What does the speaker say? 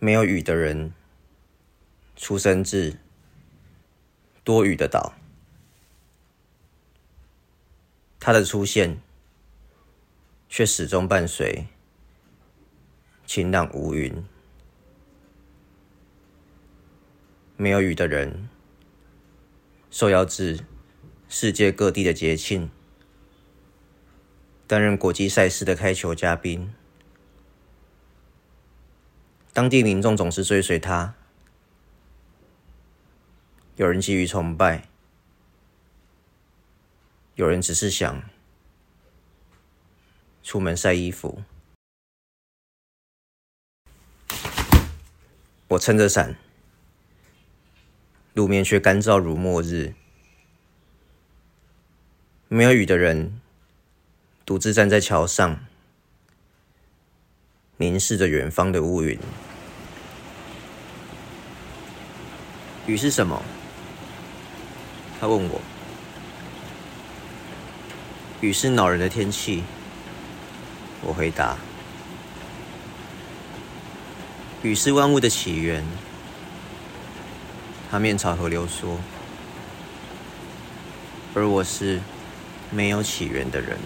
没有雨的人，出生至多雨的岛。它的出现，却始终伴随晴朗无云。没有雨的人，受邀至世界各地的节庆，担任国际赛事的开球嘉宾。当地民众总是追随他，有人基于崇拜，有人只是想出门晒衣服。我撑着伞，路面却干燥如末日。没有雨的人，独自站在桥上，凝视着远方的乌云。雨是什么？他问我。雨是恼人的天气。我回答。雨是万物的起源。它面朝河流说。而我是没有起源的人。